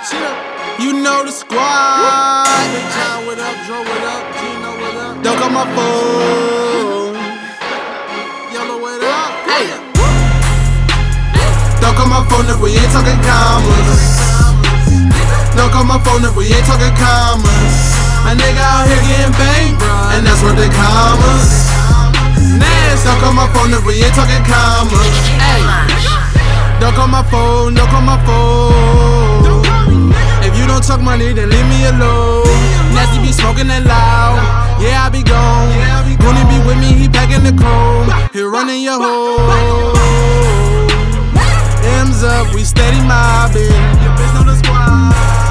You know the squad. Big John, what up? Joe, what up? Gino, what up? Don't call my phone. Yellow, what up? Hey. Don't call my phone if we ain't talking commas. Don't call my phone if we ain't talking commas. A nigga out here getting banged, and that's where they commas. Nasty. Don't call my phone if we ain't talking commas. Hey. Don't call my phone. Money, then leave me alone. Nasty be smoking that loud. Yeah, I be gone. Goonie be with me, he packing the chrome. He running your hole. M's up, we steady mobbing.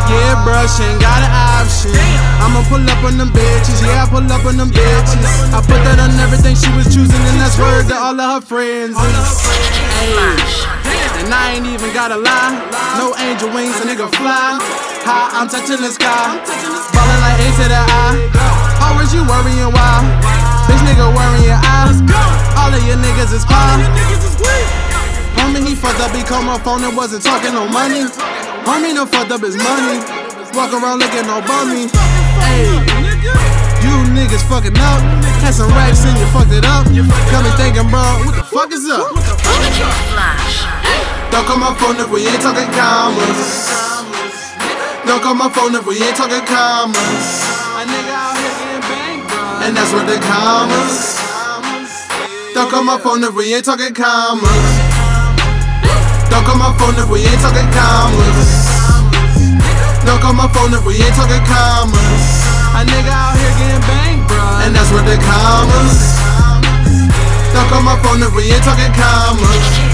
Yeah, bruh, ain't got an option. I'ma pull up on them bitches, yeah, I pull up on them bitches. I put that on everything she was choosing, and that's word to all of her friends. And I ain't even gotta lie. No angel wings, a nigga fly. High, I'm touching the sky. Ballin' like A to the I. Always you worrying why. Bitch nigga worrying I. All of your niggas is pie. Homie, he fucked up, he called my phone and wasn't talking no money. Homie, no fucked up his money. Walk around looking all bummy. Hey, you niggas fucking up. Had some racks and you fucked it up. Got me thinking, bro, what the fuck is up? Don't call my phone if we ain't talking commas. Don't call my phone if we ain't talking commas. A nigga out here getting banged, and that's where the commas. Don't call my phone if we ain't talking commas. Don't call my phone if we ain't talking commas. Don't call my phone if we ain't talking commas. A nigga out here getting banged, and that's where the commas. Don't call my phone if we ain't talking commas.